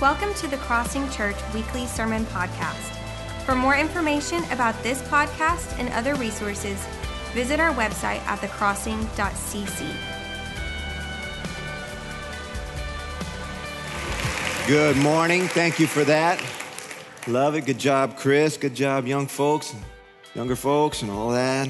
Welcome to the Crossing Church Weekly Sermon Podcast. For more information about this podcast and other resources, visit our website at thecrossing.cc. Good morning. Thank you for that. Love it. Good job, Chris. Good job, young folks, younger folks, and all that.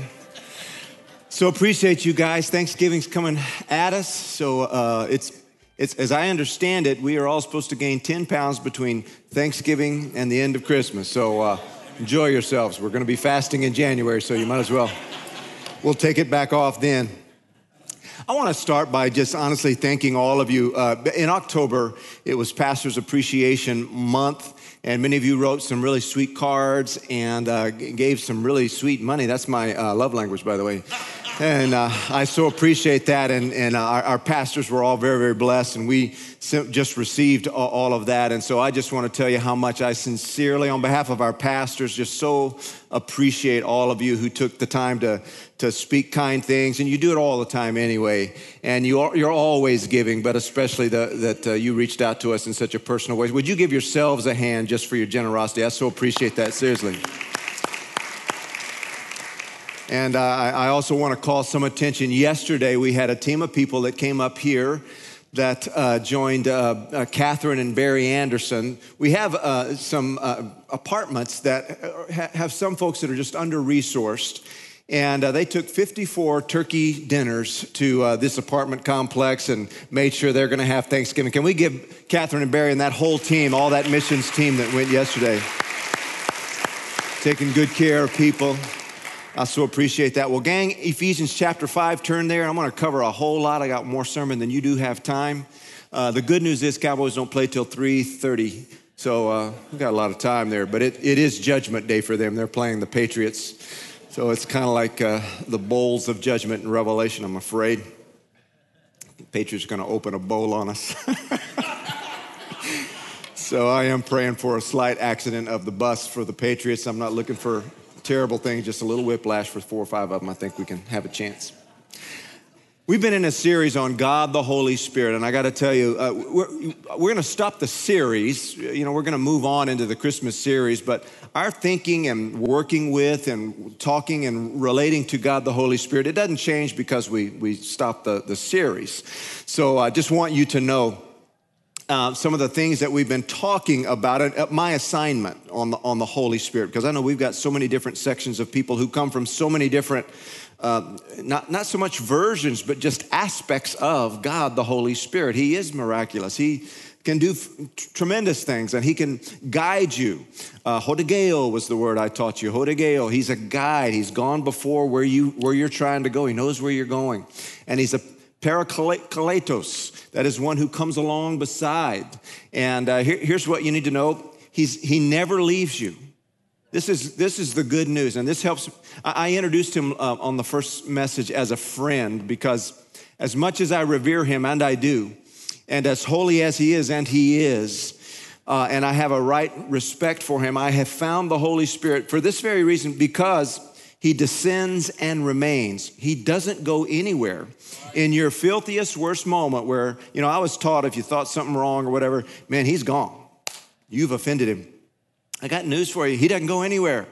So appreciate you guys. Thanksgiving's coming at us. So uh, it's it's as I understand it, we are all supposed to gain 10 pounds between Thanksgiving and the end of Christmas. So uh, enjoy yourselves. We're going to be fasting in January, so you might as well. We'll take it back off then. I want to start by just honestly thanking all of you. Uh, in October, it was Pastor's Appreciation Month, and many of you wrote some really sweet cards and uh, gave some really sweet money. That's my uh, love language, by the way. And uh, I so appreciate that. And, and uh, our, our, pastors were all very, very blessed, and we just received all of that. And so I just want to tell you how much I sincerely, on behalf of our pastors, just so appreciate all of you who took the time to, to speak kind things. And you do it all the time anyway. And you are, you're always giving, but especially the, that uh, you reached out to us in such a personal way. Would you give yourselves a hand just for your generosity? I so appreciate that, seriously. And uh, I also want to call some attention. Yesterday, we had a team of people that came up here that uh, joined uh, uh Catherine and Barry Anderson. We have uh, some uh, apartments that have some folks that are just under resourced. And they took 54 turkey dinners to this apartment complex and made sure they're going to have Thanksgiving. Can we give Catherine and Barry and that whole team, all that missions team that went yesterday, taking good care of people? I so appreciate that. Well, gang, Ephesians chapter 5, turn there. I'm going to cover a whole lot. I got more sermon than you do have time. Uh, the good news is Cowboys don't play till 3.30, so uh, we got a lot of time there. But it, it is judgment day for them. They're playing the Patriots. So it's kind of like uh, the bowls of judgment in Revelation, I'm afraid. The Patriots are going to open a bowl on us. so I am praying for a slight accident of the bus for the Patriots. I'm not looking for terrible thing, just a little whiplash for four or five of them, I think we can have a chance. We've been in a series on God the Holy Spirit, and I got to tell you, uh, we're, we're going to stop the series. You know, we're going to move on into the Christmas series, but our thinking and working with and talking and relating to God the Holy Spirit, it doesn't change because we, we stop the, the series. So I just want you to know uh, some of the things that we've been talking about uh, my assignment on the, on the Holy Spirit, because I know we've got so many different sections of people who come from so many different, uh, not, not so much versions, but just aspects of God, the Holy Spirit. He is miraculous. He can do f- tremendous things and he can guide you. Uh, hodegeo was the word I taught you. Hodegeo, he's a guide. He's gone before where, you, where you're trying to go. He knows where you're going. And he's a parakletos, that is one who comes along beside. And uh, here, here's what you need to know He's, He never leaves you. This is, this is the good news. And this helps. I, I introduced him uh, on the first message as a friend because, as much as I revere him, and I do, and as holy as he is, and he is, uh, and I have a right respect for him, I have found the Holy Spirit for this very reason because he descends and remains. He doesn't go anywhere. In your filthiest, worst moment, where, you know, I was taught if you thought something wrong or whatever, man, he's gone. You've offended him. I got news for you. He doesn't go anywhere.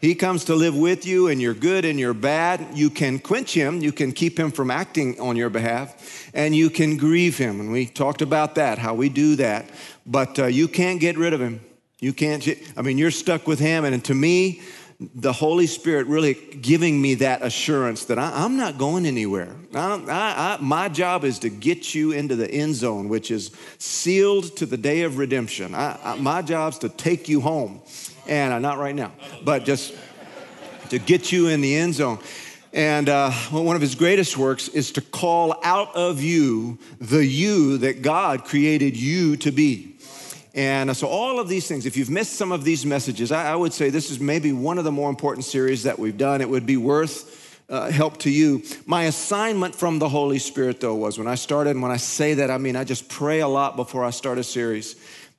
He comes to live with you, and you're good and you're bad. You can quench him, you can keep him from acting on your behalf, and you can grieve him. And we talked about that, how we do that. But uh, you can't get rid of him. You can't, I mean, you're stuck with him. And to me, the Holy Spirit really giving me that assurance that I, am not going anywhere. I, I, my job is to get you into the end zone, which is sealed to the day of redemption. my job is to take you home, and uh, not right now, but just to get you in the end zone. And uh, one of his greatest works is to call out of you the you that God created you to be. And so, all of these things, if you've missed some of these messages, I, I would say this is maybe one of the more important series that we've done. It would be worth uh, help to you. My assignment from the Holy Spirit, though, was when I started, and when I say that, I mean I just pray a lot before I start a series.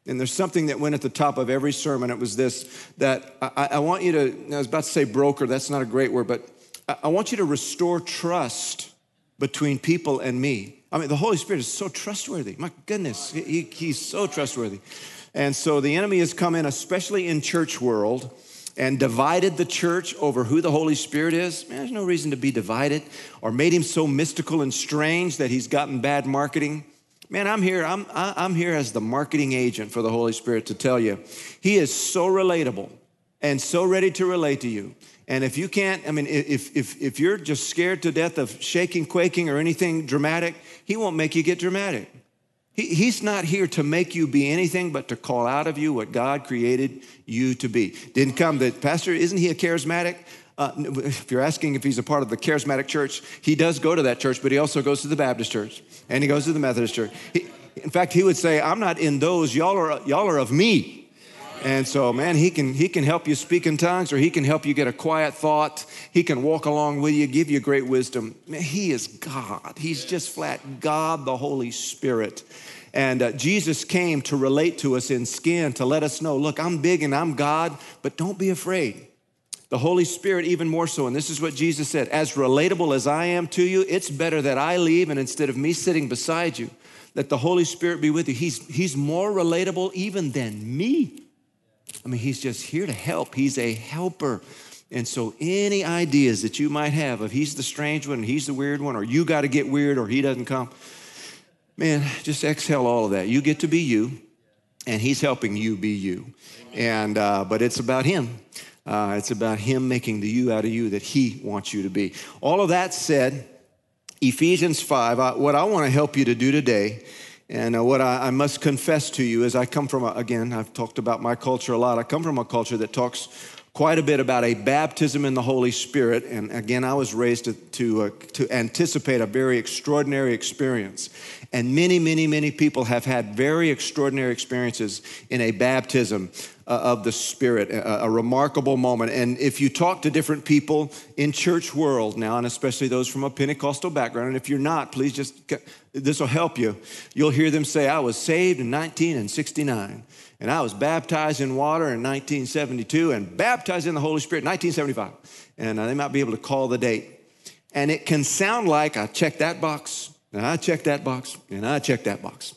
And there's something that went at the top of every sermon. It was this that I, I want you to, I was about to say broker, that's not a great word, but I, I want you to restore trust between people and me. I mean, the Holy Spirit is so trustworthy. My goodness, he, he's so trustworthy. And so the enemy has come in, especially in church world, and divided the church over who the Holy Spirit is. Man, there's no reason to be divided, or made him so mystical and strange that he's gotten bad marketing. Man, I'm here. I'm, I'm here as the marketing agent for the Holy Spirit to tell you, he is so relatable and so ready to relate to you. And if you can't, I mean, if, if, if you're just scared to death of shaking, quaking, or anything dramatic, he won't make you get dramatic. He, he's not here to make you be anything but to call out of you what God created you to be. Didn't come that, Pastor, isn't he a charismatic? Uh, if you're asking if he's a part of the charismatic church, he does go to that church, but he also goes to the Baptist church and he goes to the Methodist church. He, in fact, he would say, I'm not in those, y'all are, y'all are of me. And so, man, he can, he can help you speak in tongues or he can help you get a quiet thought. He can walk along with you, give you great wisdom. Man, he is God. He's just flat God, the Holy Spirit. And uh, Jesus came to relate to us in skin, to let us know look, I'm big and I'm God, but don't be afraid. The Holy Spirit, even more so. And this is what Jesus said as relatable as I am to you, it's better that I leave and instead of me sitting beside you, that the Holy Spirit be with you. He's, he's more relatable even than me. I mean, he's just here to help. He's a helper. And so, any ideas that you might have of he's the strange one, he's the weird one, or you got to get weird, or he doesn't come, man, just exhale all of that. You get to be you, and he's helping you be you. And uh, but it's about him. Uh, it's about him making the you out of you that he wants you to be. All of that said, Ephesians 5, uh, what I want to help you to do today and uh, what I, I, must confess to you is I come from, a, again, I've talked about my culture a lot. I come from a culture that talks quite a bit about a baptism in the Holy Spirit. And again, I was raised to, to, uh, to anticipate a very extraordinary experience. And many, many, many people have had very extraordinary experiences in a baptism of the Spirit, a, a, remarkable moment. And if you talk to different people in church world now, and especially those from a Pentecostal background, and if you're not, please just, this will help you. You'll hear them say, I was saved in 1969, and I was baptized in water in 1972, and baptized in the Holy Spirit in 1975. And uh, they might be able to call the date. And it can sound like I checked that box, and I checked that box, and I checked that box.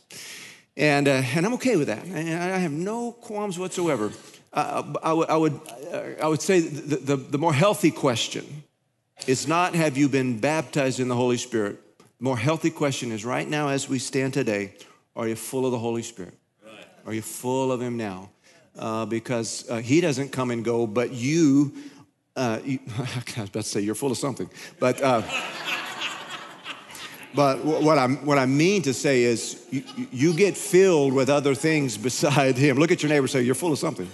And, uh, and I'm okay with that. I have no qualms whatsoever. Uh, I, would, uh, I would say the, the, the more healthy question is not have you been baptized in the Holy Spirit? The more healthy question is right now, as we stand today, are you full of the Holy Spirit? Right. Are you full of Him now? Uh, because uh, He doesn't come and go, but you, uh, you I was about to say you're full of something, but. But what, I'm, what I mean to say is, you, you, get filled with other things beside Him. Look at your neighbor say, You're full of something.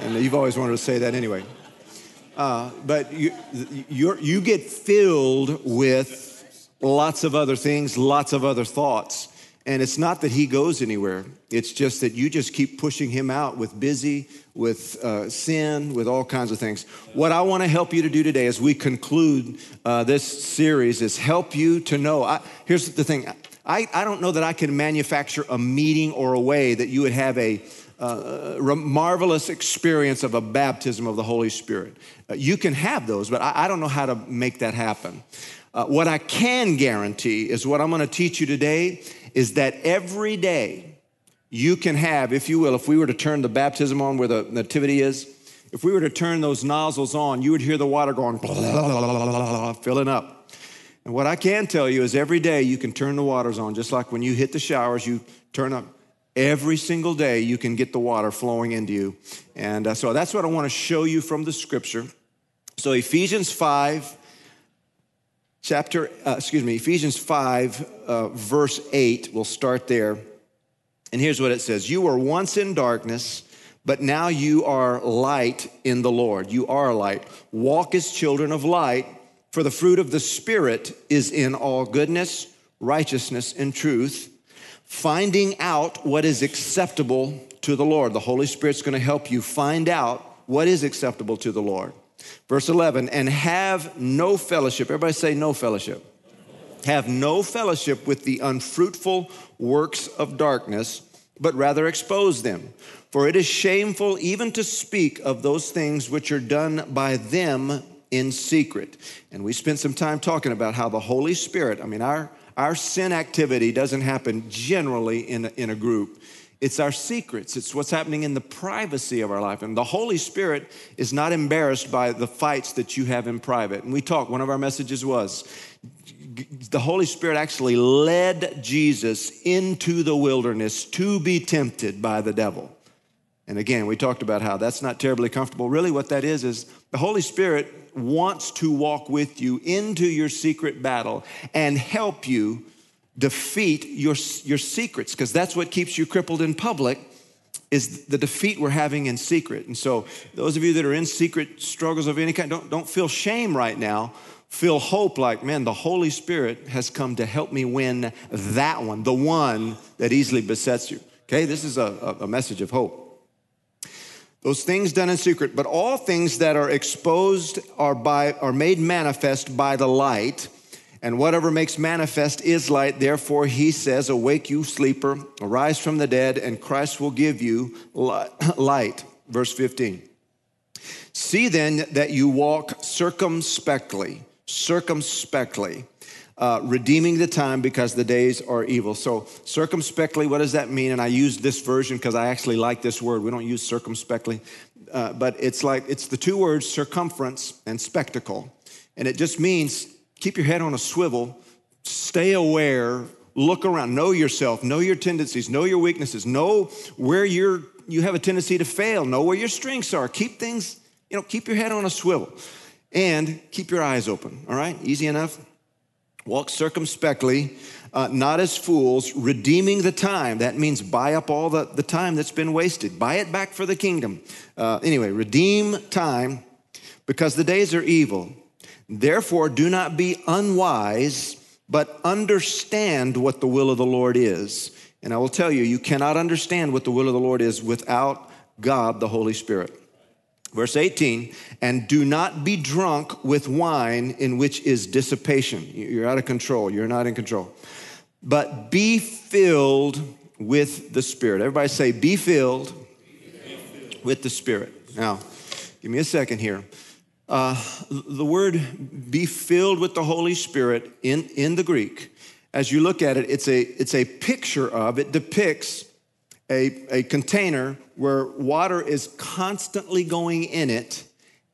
And you've always wanted to say that anyway. Uh, but you, you get filled with lots of other things, lots of other thoughts. And it's not that he goes anywhere. It's just that you just keep pushing him out with busy, with uh, sin, with all kinds of things. What I want to help you to do today as we conclude uh, this series is help you to know. I, here's the thing I, I don't know that I can manufacture a meeting or a way that you would have a uh, marvelous experience of a baptism of the Holy Spirit. Uh, you can have those, but I, I, don't know how to make that happen. Uh, what I can guarantee is what I'm going to teach you today is that every day you can have, if you will, if we were to turn the baptism on where the nativity is, if we were to turn those nozzles on, you would hear the water going, blah, blah, blah, filling up. And what I can tell you is every day you can turn the waters on, just like when you hit the showers, you turn up. Every single day you can get the water flowing into you. And uh, so that's what I want to show you from the scripture. So Ephesians 5, chapter, uh, excuse me, Ephesians 5, uh, verse 8, we'll start there. And here's what it says You were once in darkness, but now you are light in the Lord. You are light. Walk as children of light, for the fruit of the Spirit is in all goodness, righteousness, and truth, finding out what is acceptable to the Lord. The Holy Spirit's gonna help you find out what is acceptable to the Lord. Verse 11, and have no fellowship. Everybody say no fellowship. Have no fellowship with the unfruitful works of darkness, but rather expose them. For it is shameful even to speak of those things which are done by them in secret. And we spent some time talking about how the Holy Spirit, I mean, our, our sin activity doesn't happen generally in a, in a group. It's our secrets. It's what's happening in the privacy of our life. And the Holy Spirit is not embarrassed by the fights that you have in private. And we talked, one of our messages was the Holy Spirit actually led Jesus into the wilderness to be tempted by the devil. And again, we talked about how that's not terribly comfortable. Really, what that is, is the Holy Spirit wants to walk with you into your secret battle and help you defeat your, your secrets, because that's what keeps you crippled in public is the defeat we're having in secret. And so those of you that are in secret struggles of any kind, don't, don't feel shame right now. Feel hope like, man, the Holy Spirit has come to help me win that one, the one that easily besets you. Okay, this is a, a message of hope. Those things done in secret, but all things that are exposed are by are made manifest by the light. And whatever makes manifest is light. Therefore, he says, Awake, you sleeper, arise from the dead, and Christ will give you light. Verse 15. See then that you walk circumspectly, circumspectly, uh, redeeming the time because the days are evil. So, circumspectly, what does that mean? And I use this version because I actually like this word. We don't use circumspectly, uh, but it's like it's the two words circumference and spectacle. And it just means keep your head on a swivel, stay aware, look around, know yourself, know your tendencies, know your weaknesses, know where you're you have a tendency to fail, know where your strengths are. Keep things, you know, keep your head on a swivel and keep your eyes open. All right? Easy enough? Walk circumspectly, uh, not as fools, redeeming the time. That means buy up all the, the time that's been wasted, buy it back for the kingdom. Uh, anyway, redeem time because the days are evil. Therefore, do not be unwise, but understand what the will of the Lord is. And I will tell you, you cannot understand what the will of the Lord is without God, the Holy Spirit. Verse 18, and do not be drunk with wine in which is dissipation. You're out of control. You're not in control. But be filled with the Spirit. Everybody say, be filled, be filled. with the Spirit. Now, give me a second here. Uh, the word be filled with the Holy Spirit in, in the Greek, as you look at it, it's a, it's a picture of, it depicts a, a container where water is constantly going in it.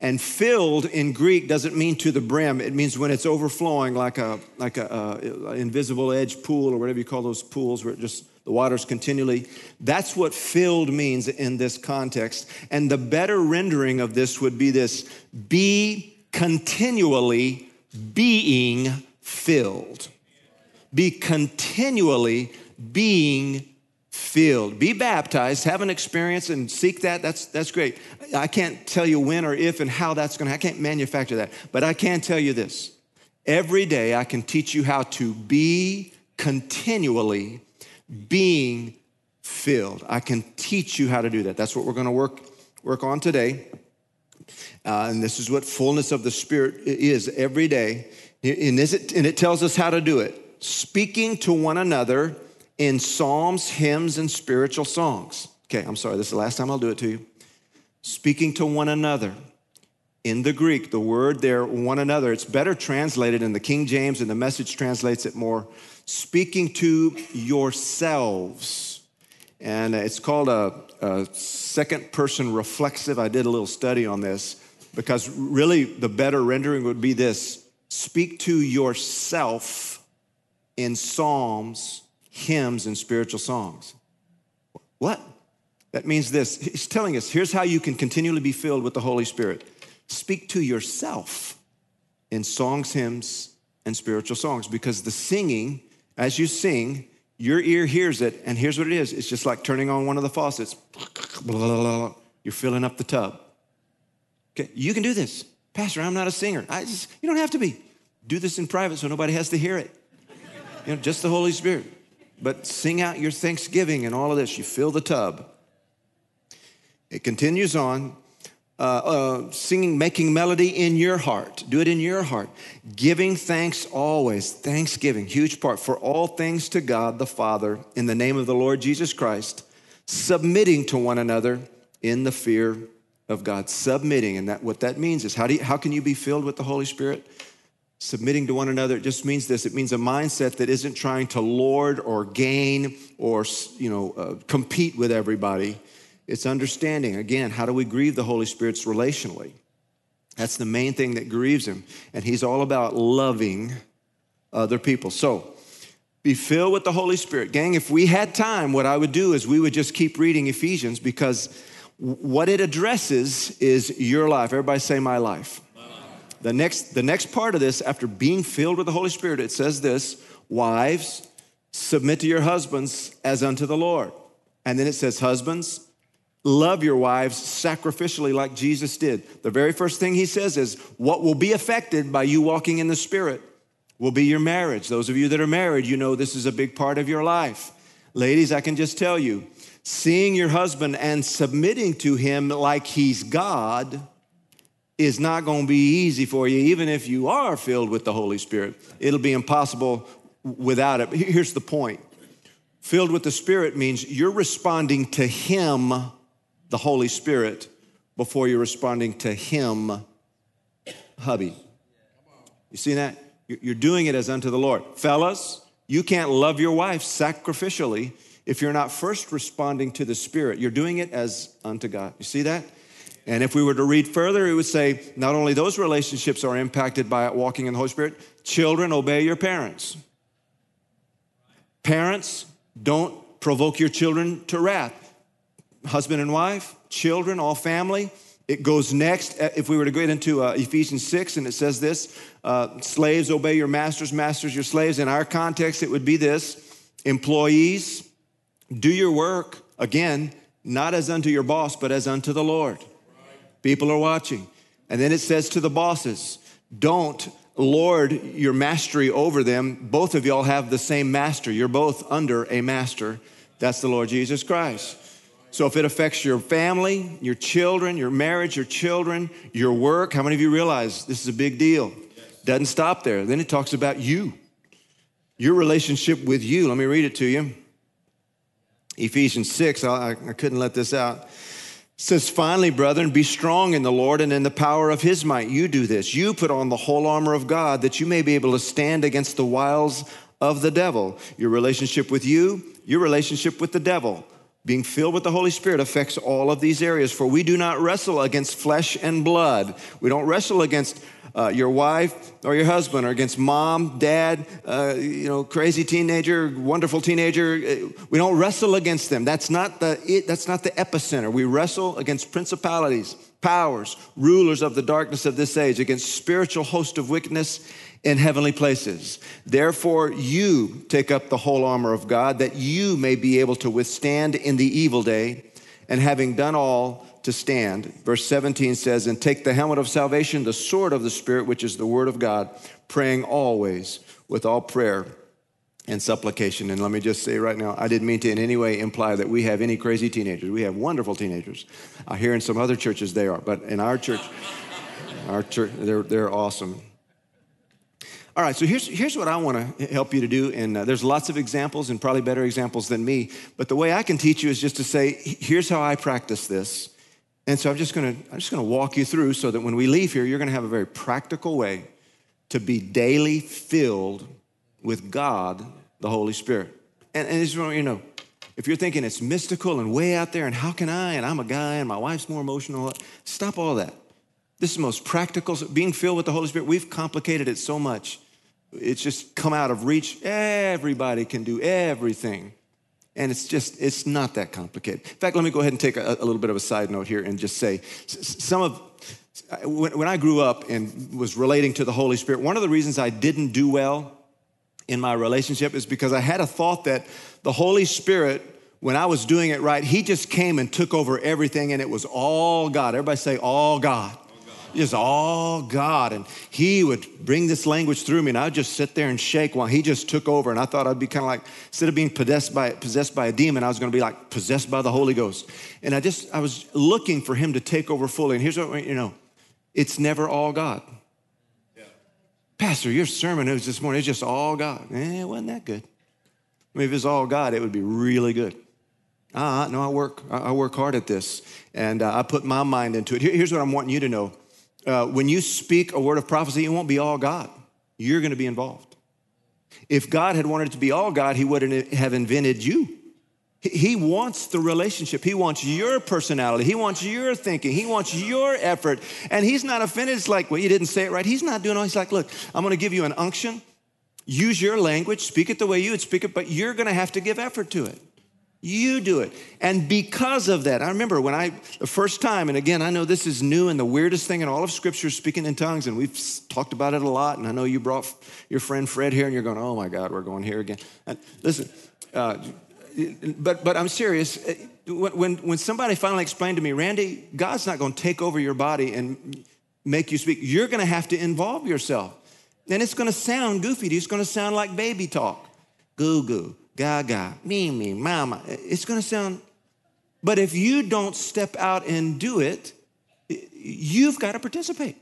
And filled in Greek doesn't mean to the brim. It means when it's overflowing, like a like a, uh, invisible edge pool or whatever you call those pools, where it just the water's continually. That's what filled means in this context. And the better rendering of this would be this: be continually being filled. Be continually being filled. Be baptized, have an experience, and seek that. That's, that's great. I can't tell you when or if and how that's going to, I can't manufacture that. But I can tell you this every day I can teach you how to be continually being filled. I can teach you how to do that. That's what we're going to work, work on today. Uh, and this is what fullness of the Spirit is every day. And, this, and it tells us how to do it speaking to one another in psalms, hymns, and spiritual songs. Okay, I'm sorry, this is the last time I'll do it to you. Speaking to one another. In the Greek, the word there, one another, it's better translated in the King James, and the message translates it more. Speaking to yourselves. And it's called a, a second person reflexive. I did a little study on this because really the better rendering would be this speak to yourself in psalms hymns and spiritual songs. What? That means this. He's telling us here's how you can continually be filled with the Holy Spirit. Speak to yourself in songs, hymns, and spiritual songs because the singing, as you sing, your ear hears it, and here's what it is it's just like turning on one of the faucets. You're filling up the tub. Okay, you can do this. Pastor, I'm not a singer. I just, you don't have to be. Do this in private so nobody has to hear it. You know, just the Holy Spirit but sing out your thanksgiving and all of this. You fill the tub. It continues on. Uh, uh, singing, making melody in your heart. Do it in your heart. Giving thanks always. Thanksgiving, huge part for all things to God the Father in the name of the Lord Jesus Christ. Submitting to one another in the fear of God, submitting. And that, what that means is how, do you, how can you be filled with the Holy Spirit? Submitting to one another, it just means this it means a mindset that isn't trying to lord or gain or you know, uh, compete with everybody. It's understanding, again, how do we grieve the Holy Spirit's relationally? That's the main thing that grieves him. And he's all about loving other people. So, be filled with the Holy Spirit. Gang, if we had time, what I would do is we would just keep reading Ephesians because what it addresses is your life. Everybody say, My life. The next, the next part of this, after being filled with the Holy Spirit, it says this Wives, submit to your husbands as unto the Lord. And then it says, Husbands, love your wives sacrificially like Jesus did. The very first thing he says is, What will be affected by you walking in the Spirit will be your marriage. Those of you that are married, you know this is a big part of your life. Ladies, I can just tell you, seeing your husband and submitting to him like he's God is not going to be easy for you, even if you are filled with the Holy Spirit. It'll be impossible without it. Here's the point filled with the Spirit means you're responding to Him, the Holy Spirit, before you're responding to Him, hubby. You see that? You're doing it as unto the Lord. Fellas, you can't love your wife sacrificially if you're not first responding to the Spirit. You're doing it as unto God. You see that? And if we were to read further, it would say not only those relationships are impacted by walking in the Holy Spirit, children, obey your parents. Parents, don't provoke your children to wrath. Husband and wife, children, all family. It goes next, uh, if we were to get into uh, Ephesians 6, and it says this uh, Slaves, obey your masters, masters, your slaves. In our context, it would be this Employees, do your work, again, not as unto your boss, but as unto the Lord. People are watching. And then it says to the bosses, don't lord your mastery over them. Both of y'all have the same master. You're both under a master. That's the Lord Jesus Christ. So if it affects your family, your children, your marriage, your children, your work, how many of you realize this is a big deal? Doesn't stop there. Then it talks about you, your relationship with you. Let me read it to you. Ephesians 6, I, I couldn't let this out. It says, finally, brethren, be strong in the Lord and in the power of his might. You do this. You put on the whole armor of God that you may be able to stand against the wiles of the devil. Your relationship with you, your relationship with the devil. Being filled with the Holy Spirit affects all of these areas, for we do not wrestle against flesh and blood. We don't wrestle against uh, your wife or your husband or against mom, dad, uh, you know, crazy teenager, wonderful teenager. Uh, we don't wrestle against them. That's not the it, that's not the epicenter. We wrestle against principalities, powers, rulers of the darkness of this age, against spiritual host of wickedness in heavenly places. Therefore, you take up the whole armor of God that you may be able to withstand in the evil day, and having done all, to stand. Verse 17 says, And take the helmet of salvation, the sword of the Spirit, which is the word of God, praying always with all prayer and supplication. And let me just say right now, I didn't mean to in any way imply that we have any crazy teenagers. We have wonderful teenagers. I hear in some other churches they are, but in our church, our church, they're, they're awesome. All right, so here's, here's what I want to help you to do. And uh, there's lots of examples and probably better examples than me. But the way I can teach you is just to say, here's how I practice this. And so I'm just gonna, I'm just gonna walk you through so that when we leave here, you're gonna have a very practical way to be daily filled with God, the Holy Spirit. And, and just want you know, if you're thinking it's mystical and way out there, and how can I, and I'm a guy, and my wife's more emotional, stop all that. This is the most practical, being filled with the Holy Spirit. We've complicated it so much. It's just come out of reach. Everybody can do everything. And it's just, it's not that complicated. In fact, let me go ahead and take a, a little bit of a side note here and just say some of, when, when I grew up and was relating to the Holy Spirit, one of the reasons I didn't do well in my relationship is because I had a thought that the Holy Spirit, when I was doing it right, He just came and took over everything and it was all God. Everybody say, all God just all God. And he would bring this language through me, and I'd just sit there and shake while he just took over. And I thought I'd be kind of like, instead of being possessed by, possessed by a demon, I was going to be like possessed by the Holy Ghost. And I just, I was looking for him to take over fully. And here's what, you know, it's never all God. Yeah. Pastor, your sermon was this morning, it's just all God. Eh, it wasn't that good. I mean, if it's all God, it would be really good. Ah, no, I work, I work hard at this, and uh, I put my mind into it. Here's what I'm wanting you to know: uh, when you speak a word of prophecy, it won't be all God. You're going to be involved. If God had wanted it to be all God, He wouldn't have invented you. He wants the relationship. He wants your personality. He wants your thinking. He wants your effort. And he's not offended. It's like, well, you didn't say it right. He's not doing all. He's like, look, I'm going to give you an unction. Use your language. Speak it the way you would speak it, but you're going to have to give effort to it. You do it. And because of that, I remember when I, the first time, and again, I know this is new and the weirdest thing in all of Scripture, speaking in tongues, and we've talked about it a lot. And I know you brought your friend Fred here, and you're going, oh my God, we're going here again. And listen, uh, but, but I'm serious. When, when somebody finally explained to me, Randy, God's not going to take over your body and make you speak. You're going to have to involve yourself. And it's going to sound goofy. to It's going to sound like baby talk. Goo goo, gaga, me, mama. It's going to sound, but if you don't step out and do it, you've got to participate.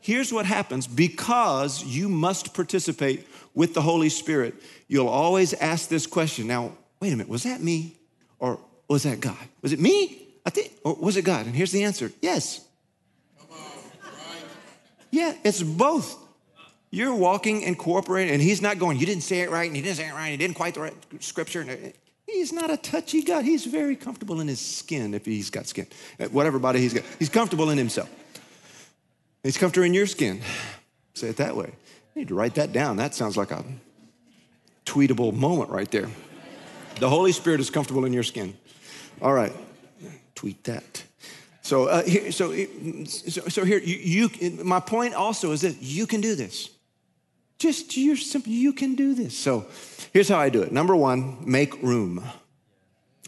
Here's what happens because you must participate with the Holy Spirit, you'll always ask this question. Now, wait a minute, was that me or was that God? Was it me? I think, or was it God? And here's the answer yes. Yeah, it's both. You're walking and cooperating, and he's not going, you didn't say it right, and he didn't say it right, and he didn't quite the right scripture. He's not a touchy God. He's very comfortable in his skin if he's got skin. Uh, whatever body he's got, he's comfortable in himself. He's comfortable in your skin. Say it that way. You need to write that down. That sounds like a tweetable moment right there. The Holy Spirit is comfortable in your skin. All right, tweet that. So, uh, here, so, so, so, here, you, you, my point also is that you can do this. Just you're simple, you can do this. So, here's how I do it. Number one, make room.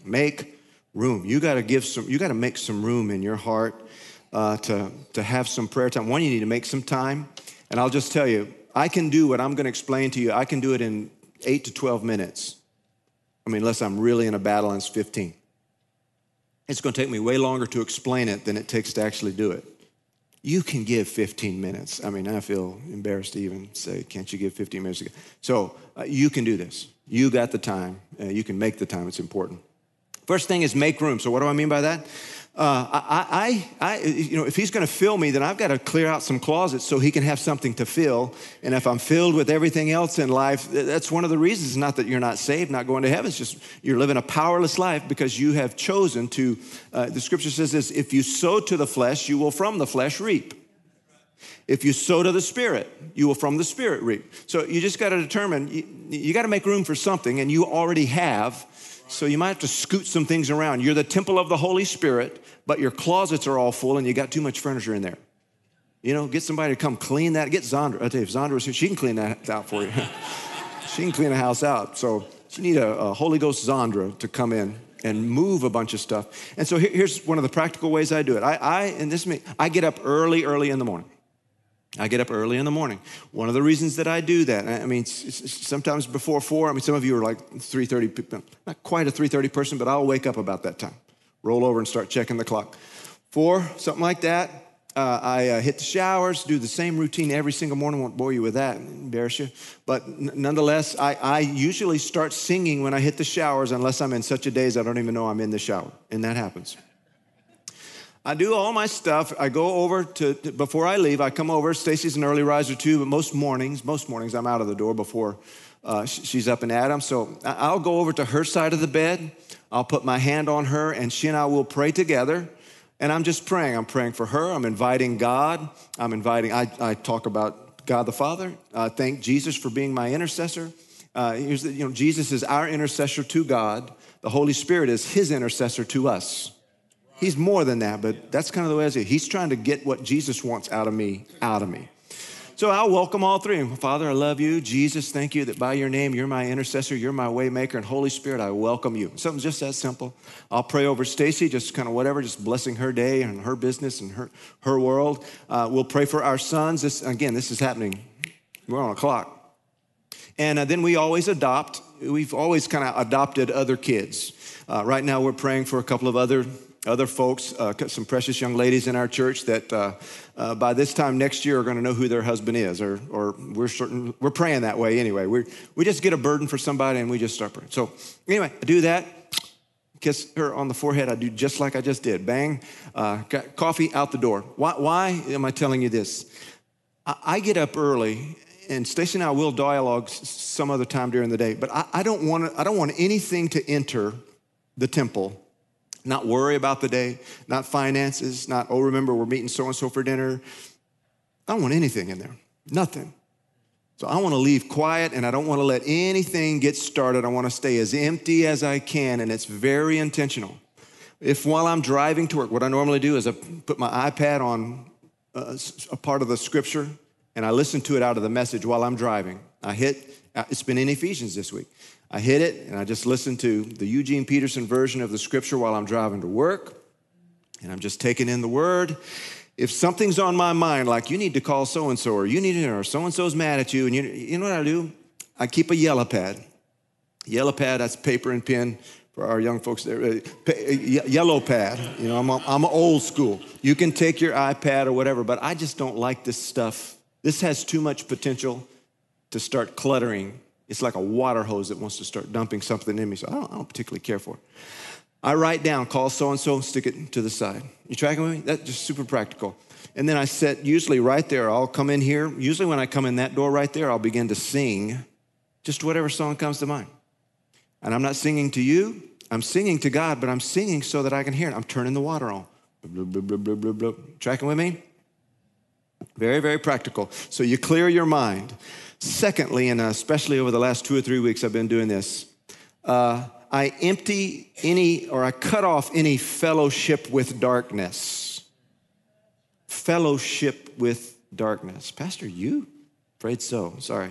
Make room. You got to give some. You got to make some room in your heart uh, to to have some prayer time. One, you need to make some time. And I'll just tell you, I can do what I'm going to explain to you. I can do it in eight to twelve minutes. I mean, unless I'm really in a battle and it's 15. It's going to take me way longer to explain it than it takes to actually do it. You can give 15 minutes. I mean, I feel embarrassed to even say, can't you give 15 minutes? So uh, you can do this. You got the time. Uh, you can make the time. It's important. First thing is make room. So what do I mean by that? Uh, I, I, I, you know, if he's going to fill me, then I've got to clear out some closets so he can have something to fill. And if I'm filled with everything else in life, that's one of the reasons. Not that you're not saved, not going to heaven. It's just you're living a powerless life because you have chosen to. Uh, the scripture says this: if you sow to the flesh, you will from the flesh reap. If you sow to the Spirit, you will from the Spirit reap. So you just got to determine, you, you got to make room for something, and you already have. So you might have to scoot some things around. You're the temple of the Holy Spirit, but your closets are all full and you got too much furniture in there. You know, get somebody to come clean that. Get Zandra. I tell you, if Zandra was here, she can clean that out for you. she can clean a house out. So you need a, a, Holy Ghost Zandra to come in and move a bunch of stuff. And so here, here's one of the practical ways I do it. I, I and this me, I get up early, early in the morning. I get up early in the morning. One of the reasons that I do that, I mean, sometimes before four. I mean, some of you are like 3:30, not quite a 3:30 person, but I'll wake up about that time, roll over and start checking the clock. Four, something like that. Uh, I uh, hit the showers, do the same routine every single morning. Won't bore you with that, embarrass you. But n- nonetheless, I, I usually start singing when I hit the showers, unless I'm in such a daze I don't even know I'm in the shower, and that happens. I do all my stuff. I go over to, to before I leave. I come over. Stacy's an early riser too, but most mornings, most mornings, I'm out of the door before uh, she's up and at 'em. So I'll go over to her side of the bed. I'll put my hand on her, and she and I will pray together. And I'm just praying. I'm praying for her. I'm inviting God. I'm inviting. I, I talk about God the Father. Uh, thank Jesus for being my intercessor. Uh, here's the, you know, Jesus is our intercessor to God. The Holy Spirit is His intercessor to us. He's more than that, but that's kind of the way I see it. He's trying to get what Jesus wants out of me, out of me. So I'll welcome all three. Father, I love you. Jesus, thank you that by your name, you're my intercessor, you're my waymaker, and Holy Spirit, I welcome you. Something just that simple. I'll pray over Stacy, just kind of whatever, just blessing her day and her business and her, her world. Uh, we'll pray for our sons. This again, this is happening. We're on a clock. And uh, then we always adopt. We've always kind of adopted other kids. Uh, right now, we're praying for a couple of other other folks, uh, some precious young ladies in our church that uh, uh, by this time next year are going to know who their husband is, or, or we're certain we're praying that way anyway. We we just get a burden for somebody and we just start praying. So anyway, I do that. kiss her on the forehead. I do just like I just did. Bang, uh, coffee out the door. Why, why am I telling you this? I, I get up early, and Stacy and I will dialogue some other time during the day. But I, I don't want I don't want anything to enter the temple. Not worry about the day, not finances, not oh remember we're meeting so and so for dinner. I don't want anything in there. Nothing. So I want to leave quiet and I don't want to let anything get started. I want to stay as empty as I can, and it's very intentional. If while I'm driving to work, what I normally do is I put my iPad on a, a part of the scripture and I listen to it out of the message while I'm driving. I hit, uh, it's been in Ephesians this week. I hit it and I just listen to the Eugene Peterson version of the scripture while I'm driving to work. And I'm just taking in the word if something's on my mind, like you need to call so and so, or you need to, or so and so's mad at you, and you, you know what I do? I keep a yellow pad. Yellow pad, that's paper and pen for our young folks there. Uh, uh, yellow pad, you know, I'm, I'm old school. You can take your iPad or whatever, but I just don't like this stuff. This has too much potential to start cluttering. It's like a water hose that wants to start dumping something in me, so I don't, I don't particularly care for it. I write down, call so and so, stick it to the side. You tracking with me? That's just super practical. And then I set, usually right there, I'll come in here. Usually when I come in that door right there, I'll begin to sing just whatever song comes to mind. And I'm not singing to you, I'm singing to God, but I'm singing so that I can hear it. I'm turning the water on. Blah, blah, blah, Tracking with me? Very, very practical. So you clear your mind. Secondly, and especially over the last two or three weeks, I've been doing this. Uh, I empty any or I cut off any fellowship with darkness. Fellowship with darkness. Pastor, you? Afraid so. Sorry.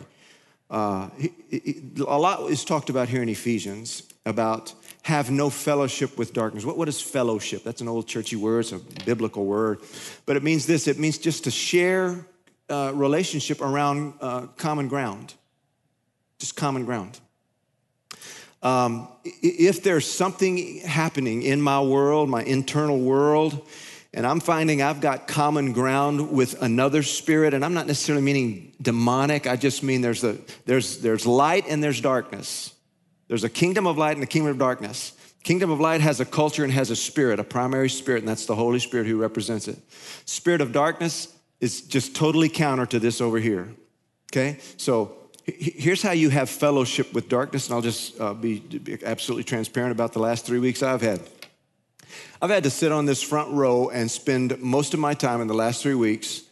Uh, he, he, a lot is talked about here in Ephesians about have no fellowship with darkness. What, what is fellowship? That's an old churchy word, it's a biblical word. But it means this it means just to share uh, relationship around uh, common ground, just common ground. Um, if there's something happening in my world, my internal world, and I'm finding I've got common ground with another spirit, and I'm not necessarily meaning demonic, I just mean there's, a, there's, there's light and there's darkness. There's a kingdom of light and a kingdom of darkness. Kingdom of light has a culture and has a spirit, a primary spirit, and that's the Holy Spirit who represents it. Spirit of darkness is just totally counter to this over here. Okay? So Here's how you have fellowship with darkness, and I'll just uh, be, be absolutely transparent about the last three weeks I've had. I've had to sit on this front row and spend most of my time in the last three weeks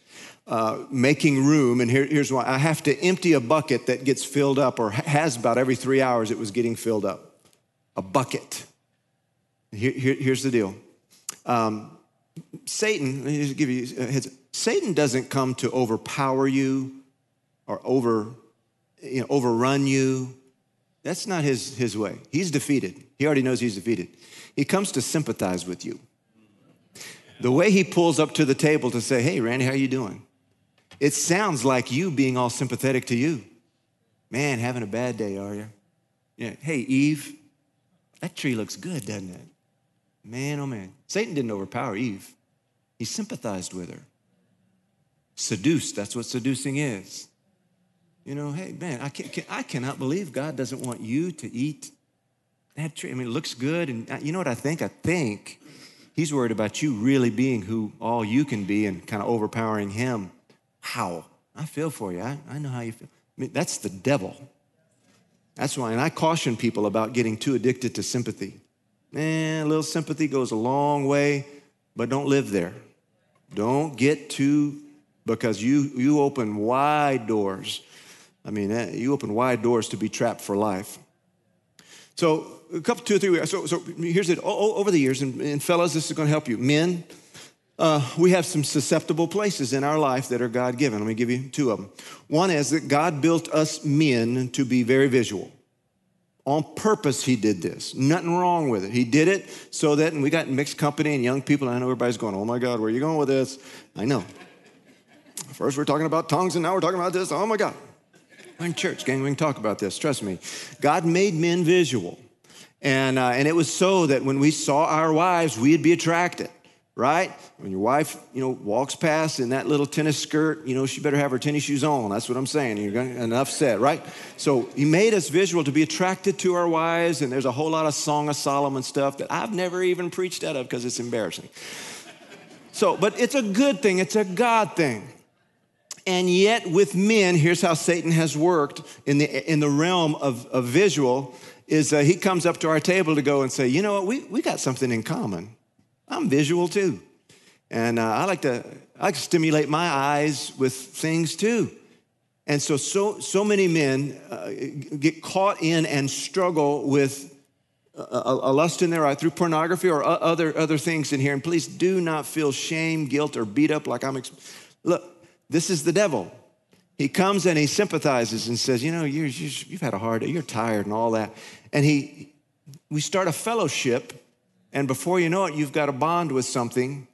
uh, making room. And here, here's why I have to empty a bucket that gets filled up, or has about every three hours it was getting filled up. A bucket. Here, here, here's the deal um, Satan, let me give you heads Satan doesn't come to overpower you or over you know, overrun you. That's not his, his way. He's defeated. He already knows he's defeated. He comes to sympathize with you. The way he pulls up to the table to say, hey, Randy, how are you doing? It sounds like you being all sympathetic to you. Man, having a bad day, are you? Yeah. Hey, Eve, that tree looks good, doesn't it? Man, oh man. Satan didn't overpower Eve. He sympathized with her. Seduced, that's what seducing is. You know, hey, man, I, can't, I cannot believe God doesn't want you to eat that tree. I mean, it looks good. And you know what I think? I think he's worried about you really being who all you can be and kind of overpowering him. How? I feel for you. I, I know how you feel. I mean, that's the devil. That's why, and I caution people about getting too addicted to sympathy. Man, a little sympathy goes a long way, but don't live there. Don't get too, because you, you open wide doors I mean, eh, you open wide doors to be trapped for life. So, a couple, two or three. So, so here's it. over the years, and, and fellas, this is going to help you. Men, uh, we have some susceptible places in our life that are God given. Let me give you two of them. One is that God built us men to be very visual. On purpose, He did this. Nothing wrong with it. He did it so that, and we got mixed company and young people, and I know everybody's going, oh my God, where are you going with this? I know. First, we're talking about tongues, and now we're talking about this. Oh my God. We're in church, gang. We can talk about this. Trust me. God made men visual. And, uh, and it was so that when we saw our wives, we'd be attracted, right? When your wife, you know, walks past in that little tennis skirt, you know, she better have her tennis shoes on. That's what I'm saying. You're going enough said, right? So he made us visual to be attracted to our wives, and there's a whole lot of Song of Solomon stuff that I've never even preached out of because it's embarrassing. So, but it's a good thing, it's a God thing. And yet, with men, here's how Satan has worked in the, in the realm of, of visual is uh, he comes up to our table to go and say, you know what, we, we got something in common. I'm visual too. And uh, I, like to, I like to stimulate my eyes with things too. And so, so, so many men uh, get caught in and struggle with a, a, lust in their eye through pornography or other, other things in here. And please do not feel shame, guilt, or beat up like I'm. Look, this is the devil. He comes and he sympathizes and says, You know, you have had a hard day, you're tired and all that. And he, we start a fellowship, and before you know it, you've got a bond with something.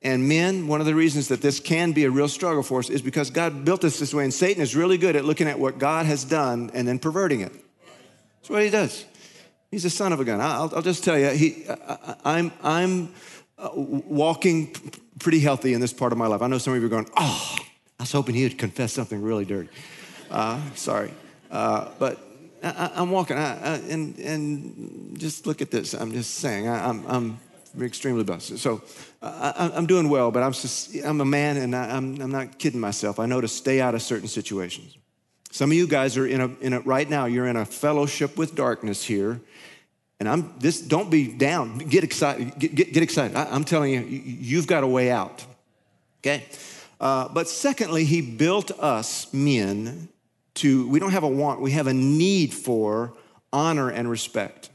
And men, one of the reasons that this can be a real struggle for us is because God built us this way, and Satan is really good at looking at what God has done and then perverting it. That's what he does. He's a son of a gun. I'll, I'll just tell you, he, I, am I'm, I'm uh, walking pretty healthy in this part of my life. I know some of you are going, oh, I was hoping he would confess something really dirty. Uh, sorry. Uh, but I, am walking, I, I, and, and just look at this. I'm just saying, I, am I'm, I'm extremely blessed. So I, am doing well, but I'm, just, I'm a man and I, am I'm not kidding myself. I know to stay out of certain situations. Some of you guys are in a, in a right now, you're in a fellowship with darkness here. And I'm this, don't be down. Get excited. Get, get, get excited. I, am telling you, you've got a way out. Okay? Uh, but secondly, he built us men to, we don't have a want, we have a need for honor and respect.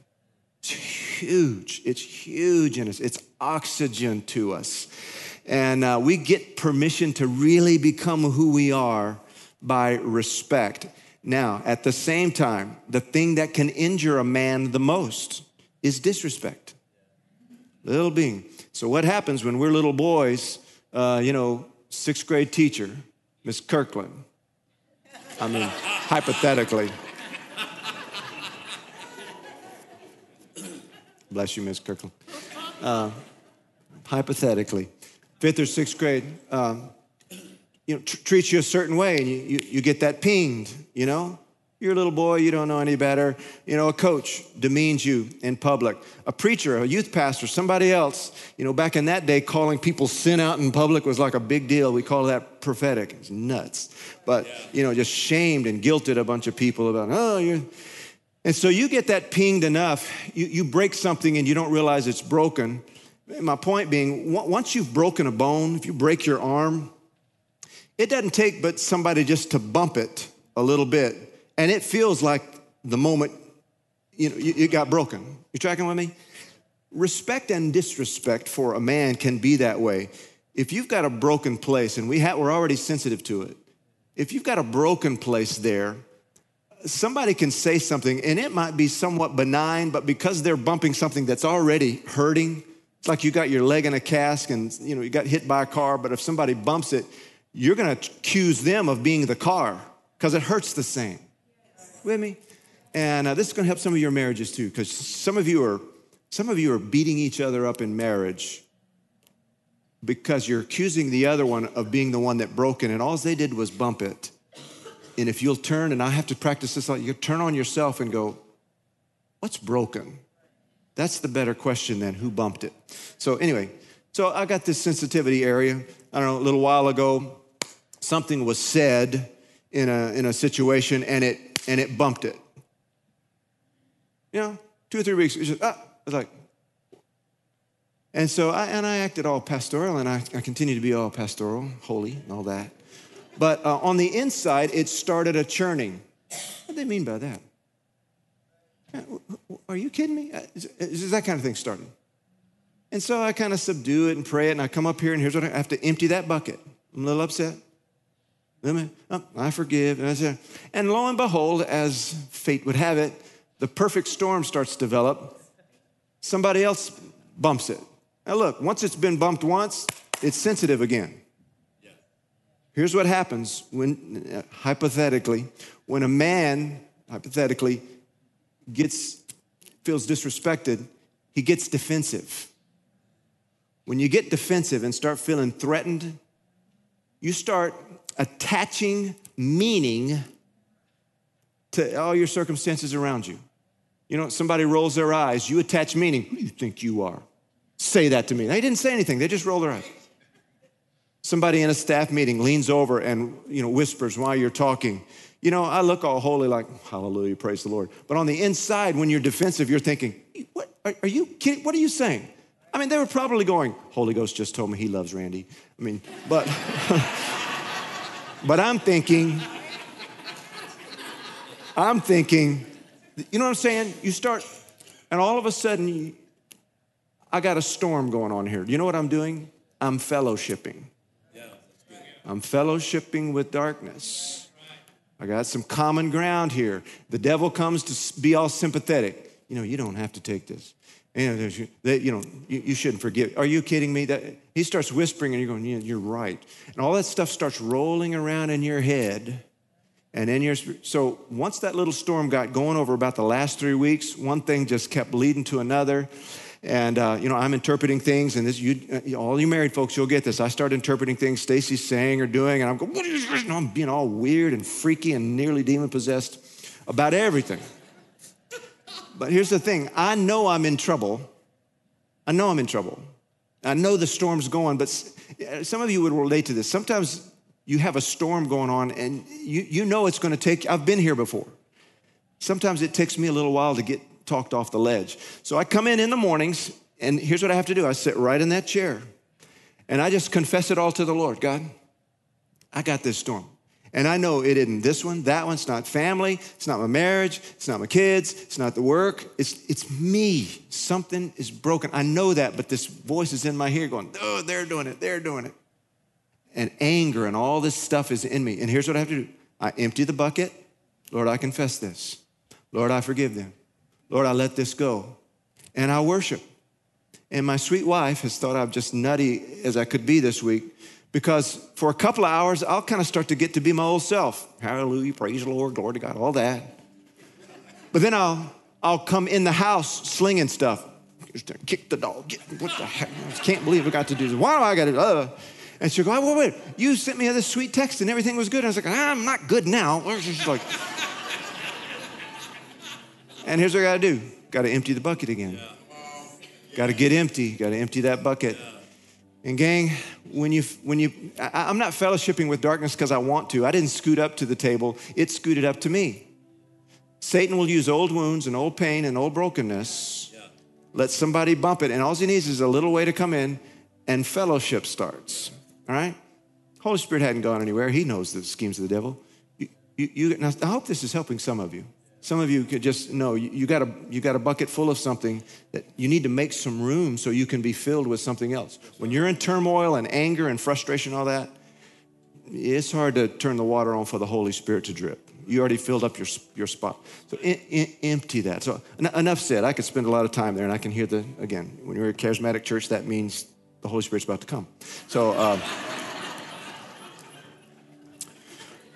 It's huge. It's huge in us. It's oxygen to us. And uh, we get permission to really become who we are by respect. Now, at the same time, the thing that can injure a man the most is disrespect. Little being. So, what happens when we're little boys? Uh, you know, sixth grade teacher, Miss Kirkland, I mean, hypothetically. Bless you, Miss Kirkland. Uh, hypothetically, fifth or sixth grade, um, you know, tr- treats you a certain way, and you, you, you get that pinged. You know, you're a little boy, you don't know any better. You know, a coach demeans you in public. A preacher, a youth pastor, somebody else, you know, back in that day, calling people sin out in public was like a big deal. We call that prophetic. It's nuts but you know, just shamed and guilted a bunch of people about, oh, you and so you get that pinged enough, you, you break something and you don't realize it's broken. My point being, once you've broken a bone, if you break your arm, it doesn't take but somebody just to bump it a little bit, and it feels like the moment you know it got broken. You tracking with me? Respect and disrespect for a man can be that way. If you've got a broken place, and we ha- we're already sensitive to it, if you've got a broken place there, somebody can say something and it might be somewhat benign, but because they're bumping something that's already hurting, it's like you got your leg in a cask and you know you got hit by a car, but if somebody bumps it, you're gonna accuse them of being the car because it hurts the same. With me? And uh, this is gonna help some of your marriages too, because some of you are some of you are beating each other up in marriage because you're accusing the other one of being the one that broke it, and all they did was bump it. And if you'll turn, and I have to practice this, you turn on yourself and go, What's broken? That's the better question than who bumped it. So, anyway, so I got this sensitivity area. I don't know, a little while ago, something was said in a, in a situation and it, and it bumped it. You know, two or three weeks, it's just, ah, it's like, and so, I, and I acted all pastoral, and I, I continue to be all pastoral, holy, and all that. But uh, on the inside, it started a churning. What do they mean by that? Are you kidding me? Uh, is that kind of thing started? And so I kind of subdue it and pray it, and I come up here, and here's what I have to empty that bucket. I'm a little upset. Oh, I forgive. And, lo and behold, as fate would have it, the perfect storm starts to develop. Somebody else bumps it. Now, look, once it's been bumped once, it's sensitive again. Here's what happens when, hypothetically, when a man, hypothetically, gets, feels disrespected, he gets defensive. when you get defensive and start feeling threatened, you start attaching meaning to all your circumstances around you. You know, somebody rolls their eyes, you attach meaning. Who do you think you are? Say that to me. They didn't say anything, they just rolled their eyes. Somebody in a staff meeting leans over and you know whispers while you're talking. You know, I look all holy, like hallelujah, praise the Lord. But on the inside, when you're defensive, you're thinking, "What are, are you kidding? What are you saying?" I mean, they were probably going, "Holy Ghost just told me he loves Randy." I mean, but but I'm thinking, I'm thinking, you know what I'm saying? You start, and all of a sudden, I got a storm going on here. You know what I'm doing? I'm fellowshipping. I'm fellowshipping with darkness. I got some common ground here. The devil comes to be all sympathetic. You know, you don't have to take this. You know, you, know you, you, shouldn't forgive. Are you kidding me? That he starts whispering, and you're going, yeah, "You're right." And all that stuff starts rolling around in your head, and in your so once that little storm got going over about the last three weeks, one thing just kept leading to another, and uh, you know, I'm interpreting things, and this, you, uh, all you married folks, you'll get this. I start interpreting things Stacy's saying or doing, and I'm going, what is this? And I'm being all weird and freaky and nearly demon possessed about everything. But here's the thing: I know I'm in trouble. I know I'm in trouble. I know the storm's going, but uh, some of you would relate to this. Sometimes you have a storm going on, and you, you know it's going to take. I've been here before. Sometimes it takes me a little while to get talked off the ledge. So I come in in the mornings, and here's what I have to do I sit right in that chair, and I just confess it all to the Lord God, I got this storm. And I know it isn't this one, that one. It's not family. It's not my marriage. It's not my kids. It's not the work. It's, it's me. Something is broken. I know that, but this voice is in my ear going, oh, they're doing it. They're doing it. And anger and all this stuff is in me. And here's what I have to do I empty the bucket. Lord, I confess this. Lord, I forgive them. Lord, I let this go. And I worship. And my sweet wife has thought I'm just nutty as I could be this week because for a couple of hours, I'll kind of start to get to be my old self. Hallelujah, praise the Lord, glory to God, all that. But then I'll, I'll come in the house slinging stuff. Kick the dog. Get, what the heck? I can't believe I got to do this. Why do I got to? Uh. And she'll go, wait, wait, you sent me this sweet text and everything was good. I was like, I'm not good now. She's like, and here's what I got to do got to empty the bucket again. Got to get empty. Got to empty that bucket. And gang, when you when you I, am not fellowshipping with darkness because I want to. I didn't scoot up to the table. It scooted up to me. Satan will use old wounds and old pain and old brokenness. Yeah. Let somebody bump it, and all he needs is a little way to come in, and fellowship starts. All right. Holy Spirit hadn't gone anywhere. He knows the schemes of the devil. You, you, you, now, I hope this is helping some of you. Some of you could just know you, you, got a, you got a bucket full of something that you need to make some room so you can be filled with something else. When you're in turmoil and anger and frustration, all that, it's hard to turn the water on for the Holy Spirit to drip. You already filled up your, your spot. So in, in, empty that. So enough said. I could spend a lot of time there and I can hear the, again, when you're a charismatic church, that means the Holy Spirit's about to come. So, uh,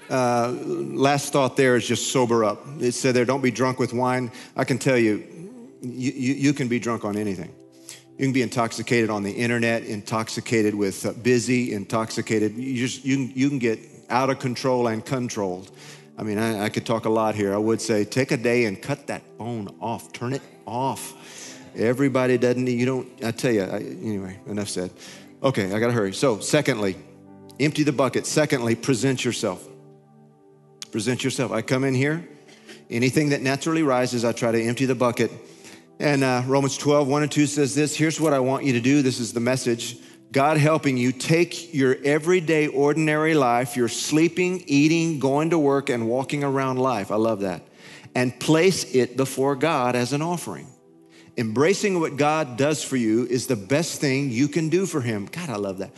Uh, last thought there is just sober up. It said there, don't be drunk with wine. I can tell you, you, you, can be drunk on anything. You can be intoxicated on the internet, intoxicated with uh, busy, intoxicated. You just you, you can get out of control and controlled. I mean, I, I could talk a lot here. I would say take a day and cut that phone off, turn it off. Everybody doesn't. You don't. I tell you. I, anyway, enough said. Okay, I got to hurry. So, secondly, empty the bucket. Secondly, present yourself. Present yourself. I come in here, anything that naturally rises, I try to empty the bucket. And uh, Romans 12, 1 and 2 says this here's what I want you to do. This is the message. God helping you take your everyday, ordinary life, your sleeping, eating, going to work, and walking around life. I love that. And place it before God as an offering. Embracing what God does for you is the best thing you can do for Him. God, I love that.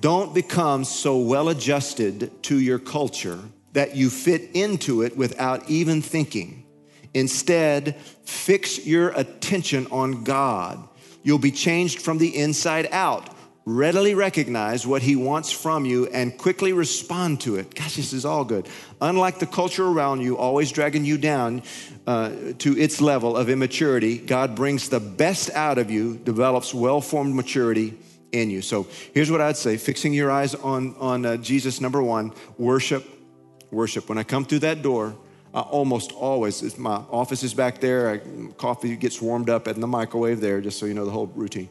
Don't become so well adjusted to your culture that you fit into it without even thinking. Instead, fix your attention on God. You'll be changed from the inside out. Readily recognize what He wants from you and quickly respond to it. Gosh, this is all good. Unlike the culture around you, always dragging you down uh, to its level of immaturity, God brings the best out of you, develops well formed maturity in you. So here's what I'd say fixing your eyes on, on uh, Jesus, number one, worship, worship. When I come through that door, I almost always, my office is back there, I, coffee gets warmed up in the microwave there, just so you know the whole routine.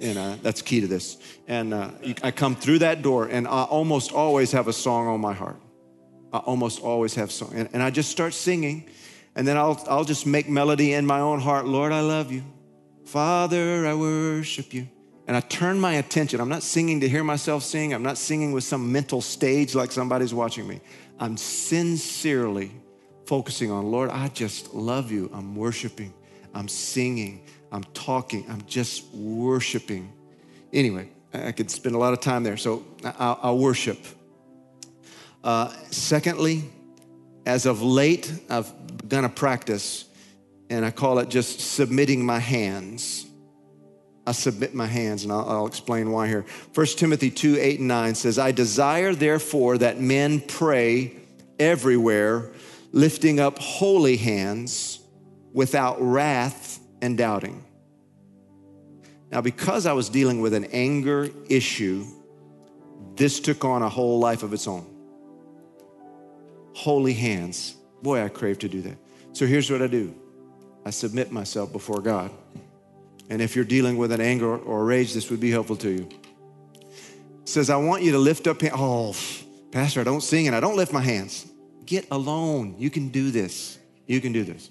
And uh, that's key to this. And uh, I come through that door, and I almost always have a song on my heart. I almost always have song. And, and I just start singing, and then I'll, I'll just make melody in my own heart. Lord, I love you. Father, I worship you. And I turn my attention. I'm not singing to hear myself sing. I'm not singing with some mental stage like somebody's watching me. I'm sincerely focusing on, Lord, I just love you. I'm worshiping. I'm singing. I'm talking. I'm just worshiping. Anyway, I could spend a lot of time there. So I'll, I'll worship. Uh, secondly, as of late, I've begun a practice, and I call it just submitting my hands. I submit my hands, and I'll, I'll, explain why here. 1 Timothy 2 8 and 9 says, I desire, therefore, that men pray everywhere, lifting up holy hands without wrath and doubting. Now, because I was dealing with an anger issue, this took on a whole life of its own holy hands. Boy, I crave to do that. So here's what I do I submit myself before God. And if you're dealing with an anger or a rage, this would be helpful to you. It says, I want you to lift up, oh, Pastor, I don't sing and I don't lift my hands. Get alone. You can do this. You can do this.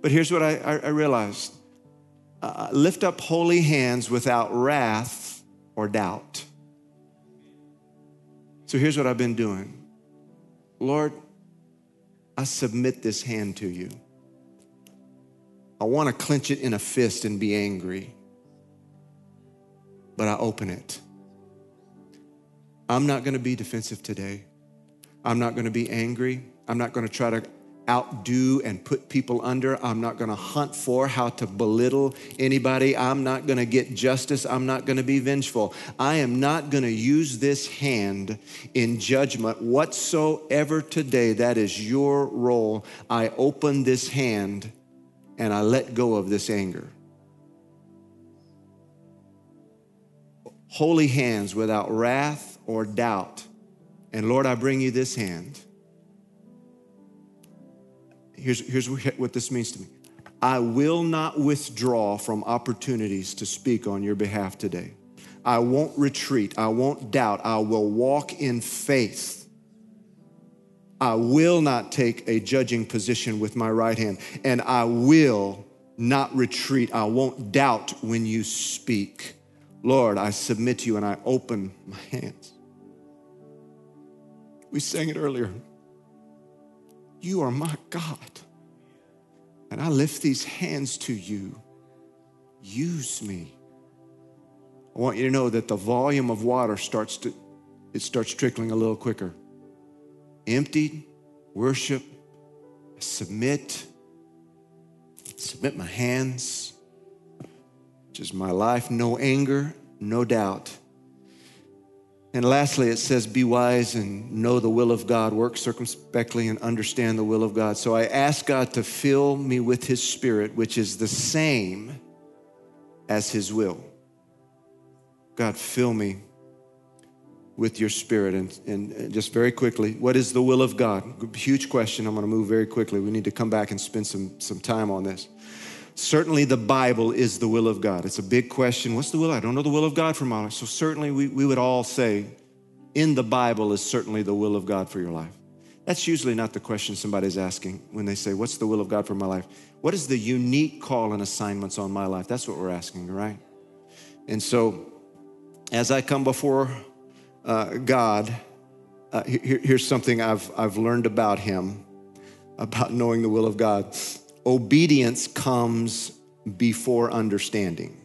But here's what I, I, I realized uh, lift up holy hands without wrath or doubt. So here's what I've been doing Lord, I submit this hand to you. I want to clench it in a fist and be angry, but I open it. I'm not going to be defensive today. I'm not going to be angry. I'm not going to try to outdo and put people under. I'm not going to hunt for how to belittle anybody. I'm not going to get justice. I'm not going to be vengeful. I am not going to use this hand in judgment whatsoever today. That is your role. I open this hand and I let go of this anger. Holy hands without wrath or doubt. And Lord, I bring you this hand here's, here's what this means to me I will not withdraw from opportunities to speak on your behalf today. I won't retreat. I won't doubt. I will walk in faith. I will not take a judging position with my right hand, and I will not retreat. I won't doubt when you speak. Lord, I submit to you and I open my hands. We sang it earlier. You are my God. And I lift these hands to you. Use me. I want you to know that the volume of water starts to it starts trickling a little quicker. Emptied, worship, submit, submit my hands, just my life, no anger, no doubt. And lastly, it says, Be wise and know the will of God, work circumspectly and understand the will of God. So I ask God to fill me with His Spirit, which is the same as His will. God, fill me with your Spirit. And, and just very quickly, what is the will of God? Huge question. I'm going to move very quickly. We need to come back and spend some, some time on this. Certainly, the Bible is the will of God. It's a big question. What's the will? I don't know the will of God for my life. So, certainly, we, we would all say, in the Bible is certainly the will of God for your life. That's usually not the question somebody's asking when they say, What's the will of God for my life? What is the unique call and assignments on my life? That's what we're asking, right? And so, as I come before uh, God, uh, here, here's something I've, I've learned about Him, about knowing the will of God obedience comes before understanding.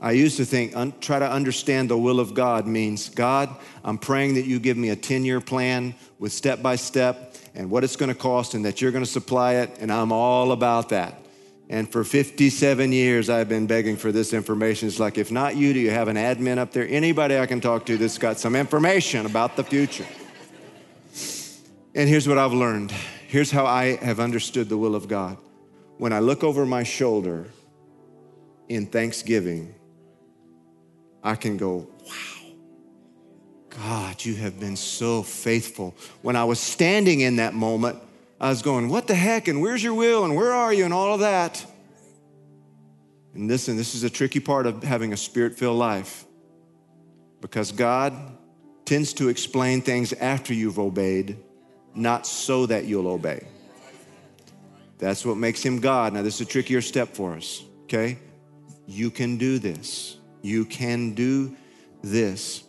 I used to think, un, try to understand the will of God means, God, I'm praying that you give me a 10 year plan with step by step and what it's going to cost and that you're going to supply it, and I'm all about that. And for 57 years, I've been begging for this information. It's like, if not you, do you have an admin up there? Anybody I can talk to that's got some information about the future? And here's what I've learned Here's how I have understood the will of God. When I look over my shoulder in thanksgiving, I can go, wow, God, you have been so faithful. When I was standing in that moment, I was going, what the heck, and where's your will, and where are you, and all of that. And listen, this is a tricky part of having a spirit filled life because God tends to explain things after you've obeyed, not so that you'll obey. That's what makes him God. Now, this is a trickier step for us, okay? You can do this. You can do this.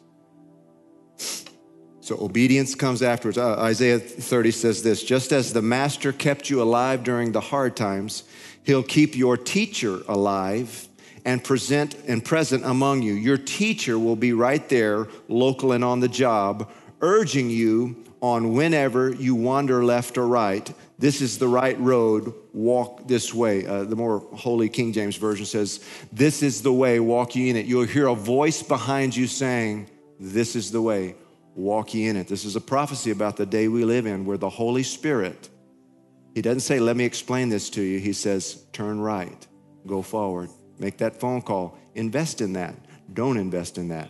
So obedience comes afterwards. Uh, Isaiah 30 says this just as the master kept you alive during the hard times, he'll keep your teacher alive and present and present among you. Your teacher will be right there, local and on the job, urging you on whenever you wander left or right. This is the right road, walk this way. Uh, the more holy King James Version says, This is the way, walk ye in it. You'll hear a voice behind you saying, This is the way, walk ye in it. This is a prophecy about the day we live in where the Holy Spirit, He doesn't say, Let me explain this to you. He says, Turn right, go forward, make that phone call, invest in that. Don't invest in that.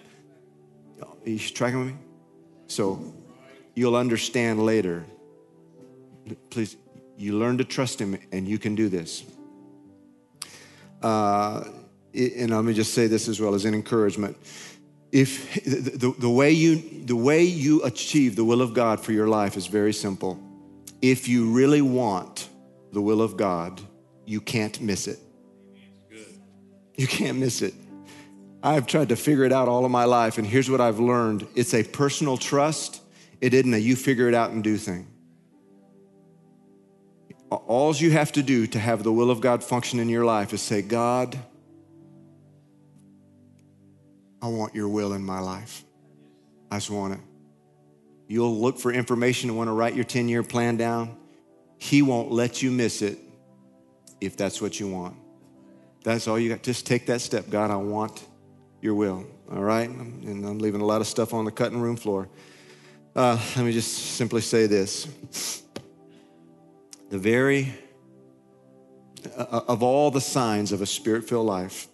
Are you tracking with me? So you'll understand later. Please, you learn to trust Him, and you can do this. Uh, and let me just say this as well as an encouragement. If the, the, way you, the way you achieve the will of God for your life is very simple. If you really want the will of God, you can't miss it. You can't miss it. I've tried to figure it out all of my life, and here's what I've learned it's a personal trust it isn't a you figure it out and do thing. All you have to do to have the will of God function in your life is say, God, I want your will in my life. I just want it. You'll look for information and want to write your 10 year plan down. He won't let you miss it if that's what you want. That's all you got. Just take that step. God, I want your will. All right? And I'm leaving a lot of stuff on the cutting room floor. Uh, let me just simply say this. The very, uh, uh of all the signs of a spirit filled life,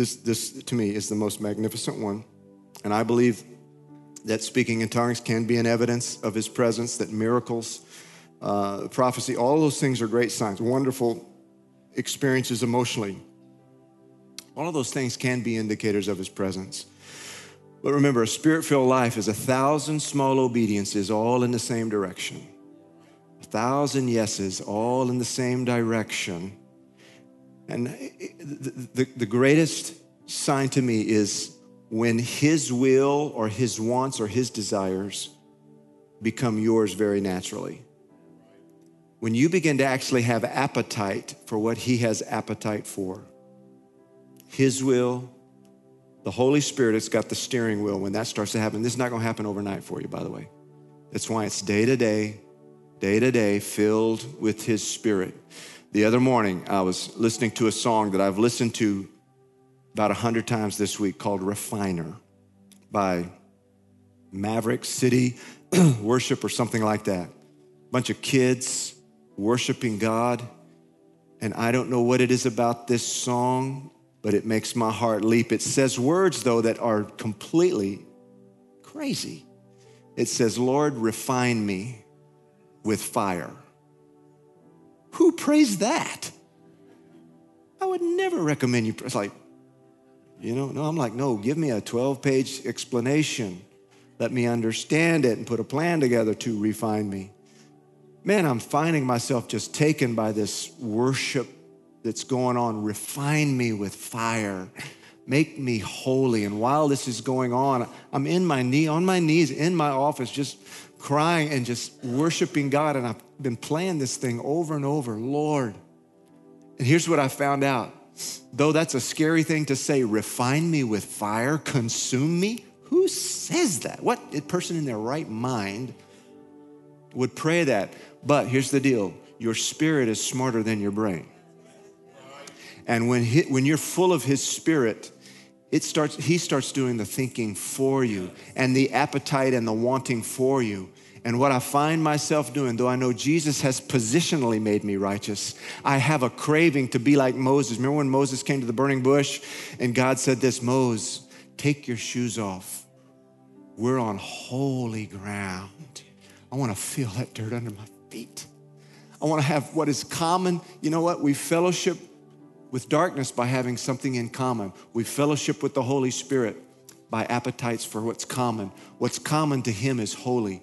this, this to me is the most magnificent one. And I believe that speaking in tongues can be an evidence of his presence, that miracles, uh, prophecy, all those things are great signs, wonderful experiences emotionally. All of those things can be indicators of his presence. But remember, a spirit filled life is a thousand small obediences all in the same direction. A thousand yeses all in the same direction. And the, the, greatest sign to me is when his will or his wants or his desires become yours very naturally. When you begin to actually have appetite for what he has appetite for, his will, the Holy Spirit has got the steering wheel when that starts to happen. This is not going to happen overnight for you, by the way. That's why it's day to day, day to day, filled with His Spirit. The other morning, I was listening to a song that I've listened to about a hundred times this week called Refiner by Maverick City Worship or something like that. Bunch of kids worshiping God. And I don't know what it is about this song but it makes my heart leap. It says words, though, that are completely crazy. It says, Lord, refine me with fire. Who prays that? I would never recommend you. It's like, you know, no, I'm like, no, give me a 12 page explanation. Let me understand it and put a plan together to refine me. Man, I'm finding myself just taken by this worship that's going on. Refine me with fire. Make me holy. And while this is going on, I'm in my knee, on my knees in my office, just crying and just worshiping God. And I've been playing this thing over and over. Lord. And here's what I found out. Though that's a scary thing to say, refine me with fire, consume me. Who says that? What person in their right mind would pray that? But here's the deal your spirit is smarter than your brain. And when, he, when you're full of his spirit, it starts, he starts doing the thinking for you and the appetite and the wanting for you. And what I find myself doing, though I know Jesus has positionally made me righteous, I have a craving to be like Moses. Remember when Moses came to the burning bush and God said this, Moses, take your shoes off. We're on holy ground. I want to feel that dirt under my feet. I want to have what is common. You know what? We fellowship with darkness by having something in common. We fellowship with the Holy Spirit by appetites for what's common. What's common to Him is holy.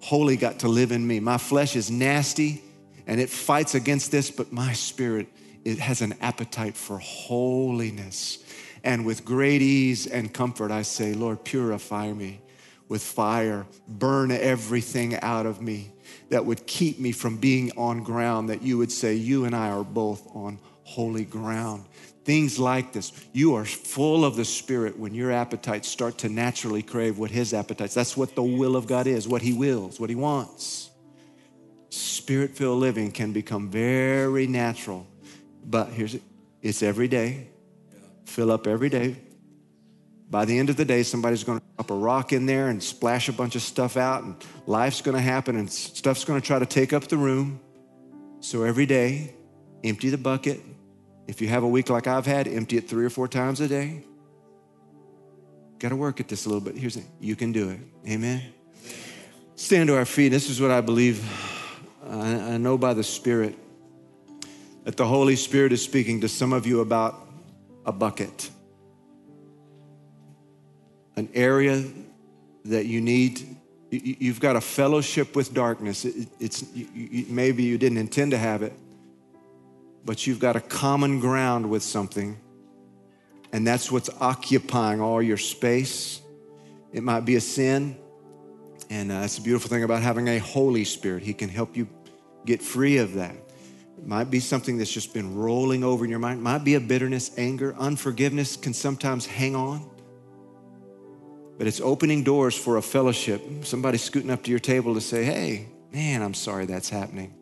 Holy got to live in me. My flesh is nasty and it fights against this, but my spirit it has an appetite for holiness. And with great ease and comfort, I say, Lord, purify me with fire, burn everything out of me that would keep me from being on ground, that you would say, You and I are both on holy ground. Things like this. You are full of the Spirit when your appetites start to naturally crave what His appetites. That's what the will of God is, what He wills, what He wants. Spirit filled living can become very natural, but here's it it's every day. Fill up every day. By the end of the day, somebody's going to drop a rock in there and splash a bunch of stuff out, and life's going to happen, and stuff's going to try to take up the room. So every day, empty the bucket, if you have a week like I've had, empty it three or four times a day. Got to work at this a little bit. Here's it. You can do it. Amen. Stand to our feet. This is what I believe. I, I know by the Spirit that the Holy Spirit is speaking to some of you about a bucket, an area that you need. You've got a fellowship with darkness. It's maybe you didn't intend to have it, but you've got a common ground with something, and that's what's occupying all your space. It might be a sin, and uh, that's the beautiful thing about having a Holy Spirit. He can help you get free of that. It might be something that's just been rolling over in your mind. It might be a bitterness, anger, unforgiveness can sometimes hang on. But it's opening doors for a fellowship. Somebody scooting up to your table to say, hey, man, I'm sorry that's happening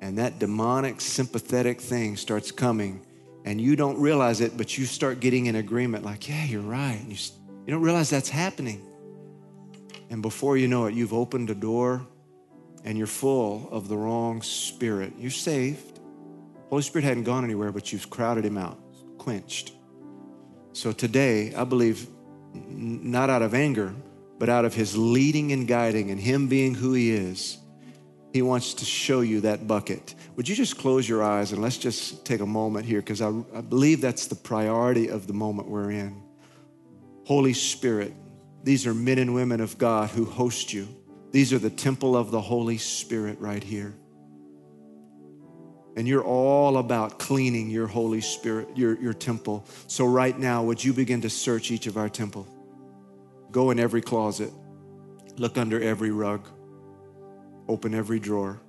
and that demonic sympathetic thing starts coming and you don't realize it but you start getting in agreement like yeah you're right. And you, you don't realize that's happening. And before you know it you've opened a door and you're full of the wrong spirit. You're saved. Holy spirit hadn't gone anywhere but you've crowded him out quenched. So today i believe not out of anger but out of his leading and guiding and him being who he is he wants to show you that bucket. Would you just close your eyes and let's just take a moment here because I, I, believe that's the priority of the moment we're in. Holy Spirit, these are men and women of God who host you. These are the temple of the Holy Spirit right here. And you're all about cleaning your Holy Spirit, your, your temple. So, right now, would you begin to search each of our temple? Go in every closet, look under every rug Open every drawer.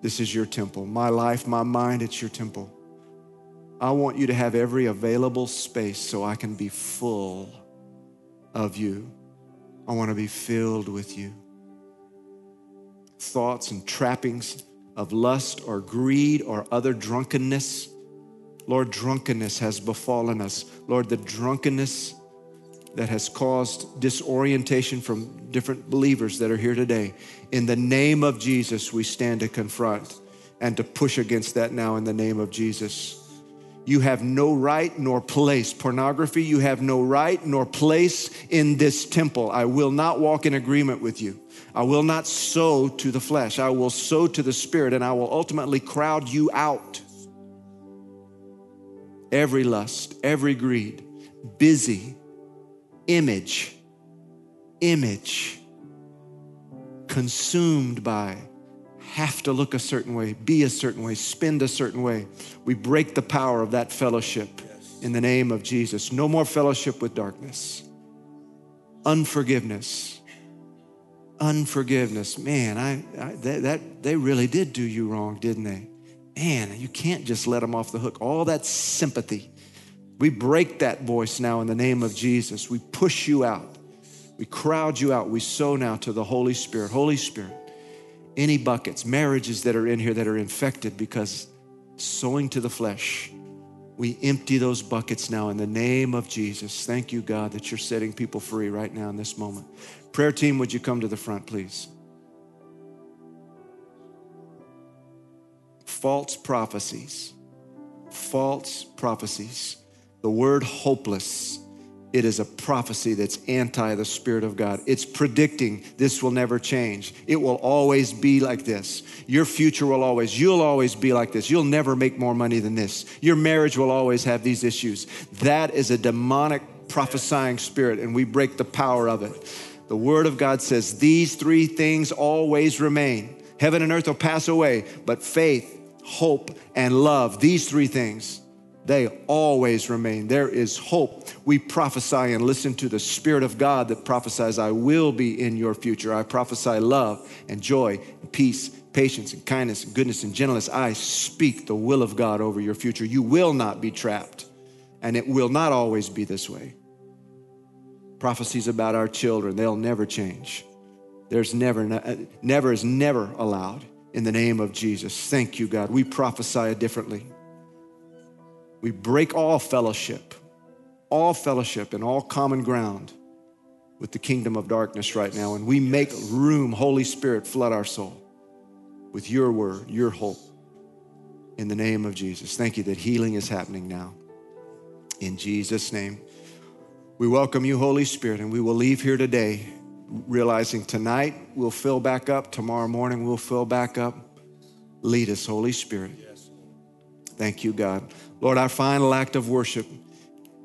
This is your temple. My life, my mind, it's your temple. I want you to have every available space so I can be full of you. I want to be filled with you. Thoughts and trappings of lust or greed or other drunkenness. Lord, drunkenness has befallen us. Lord, the drunkenness that has caused disorientation from different believers that are here today. In the name of Jesus, we stand to confront and to push against that now in the name of Jesus. You have no right nor place. Pornography, you have no right nor place in this temple. I will not walk in agreement with you. I will not sow to the flesh. I will sow to the spirit, and I will ultimately crowd you out. Every lust, every greed, busy, image, image, consumed by, have to look a certain way, be a certain way, spend a certain way. We break the power of that fellowship in the name of Jesus. No more fellowship with darkness. Unforgiveness. Unforgiveness. Man, I, I that, that they really did do you wrong, didn't they? Man, you can't just let them off the hook. All that sympathy we break that voice now in the name of Jesus. We push you out. We crowd you out. We sow now to the Holy Spirit. Holy Spirit, any buckets, marriages that are in here that are infected because sowing to the flesh, we empty those buckets now in the name of Jesus. Thank you, God, that you're setting people free right now in this moment. Prayer team, would you come to the front, please? False prophecies. False prophecies the word hopeless It is a prophecy that's anti the Spirit of God. It's predicting this will never change. It will always be like this. Your future will always, you'll always be like this. You'll never make more money than this. Your marriage will always have these issues. That is a demonic prophesying spirit, and we break the power of it. The Word of God says these three things always remain. Heaven and earth will pass away, but faith, hope, and love, these three things, they always remain. There is hope. We prophesy and listen to the Spirit of God that prophesies, I will be in your future. I prophesy love and joy and peace, patience and kindness and goodness and gentleness. I speak the will of God over your future. You will not be trapped, and it will not always be this way. Prophecies about our children, they'll never change. There's never, uh, never is never allowed in the name of Jesus. Thank you, God. We prophesy differently. We break all fellowship, all fellowship and all common ground with the kingdom of darkness right now. And we make room, Holy Spirit, flood our soul with your word, your hope. In the name of Jesus. Thank you that healing is happening now. In Jesus' name. We welcome you, Holy Spirit, and we will leave here today realizing tonight we'll fill back up, tomorrow morning we'll fill back up. Lead us, Holy Spirit. Thank you, God. Lord, our final act of worship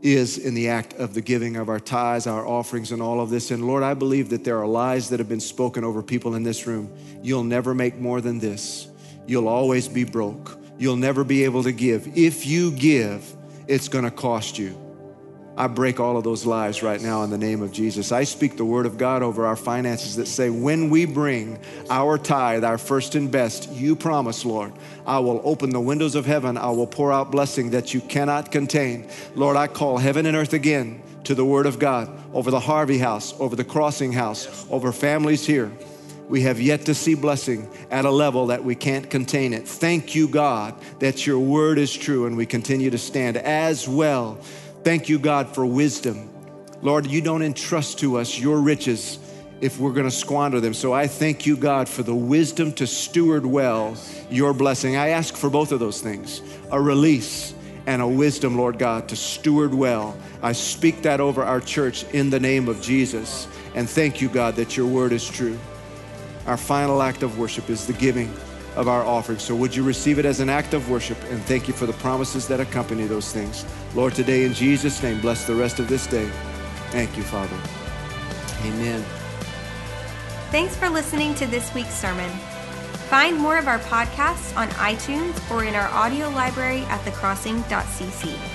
is in the act of the giving of our tithes, our offerings, and all of this. And Lord, I believe that there are lies that have been spoken over people in this room. You'll never make more than this, you'll always be broke, you'll never be able to give. If you give, it's going to cost you. I break all of those lies right now in the name of Jesus. I speak the word of God over our finances that say, when we bring our tithe, our first and best, you promise, Lord, I will open the windows of heaven. I will pour out blessing that you cannot contain. Lord, I call heaven and earth again to the word of God over the Harvey house, over the crossing house, over families here. We have yet to see blessing at a level that we can't contain it. Thank you, God, that your word is true and we continue to stand as well Thank you, God, for wisdom. Lord, you don't entrust to us your riches if we're going to squander them. So I thank you, God, for the wisdom to steward well your blessing. I ask for both of those things a release and a wisdom, Lord God, to steward well. I speak that over our church in the name of Jesus. And thank you, God, that your word is true. Our final act of worship is the giving of our offering. So would you receive it as an act of worship and thank you for the promises that accompany those things. Lord, today in Jesus' name, bless the rest of this day. Thank you, Father. Amen. Thanks for listening to this week's sermon. Find more of our podcasts on iTunes or in our audio library at thecrossing.cc.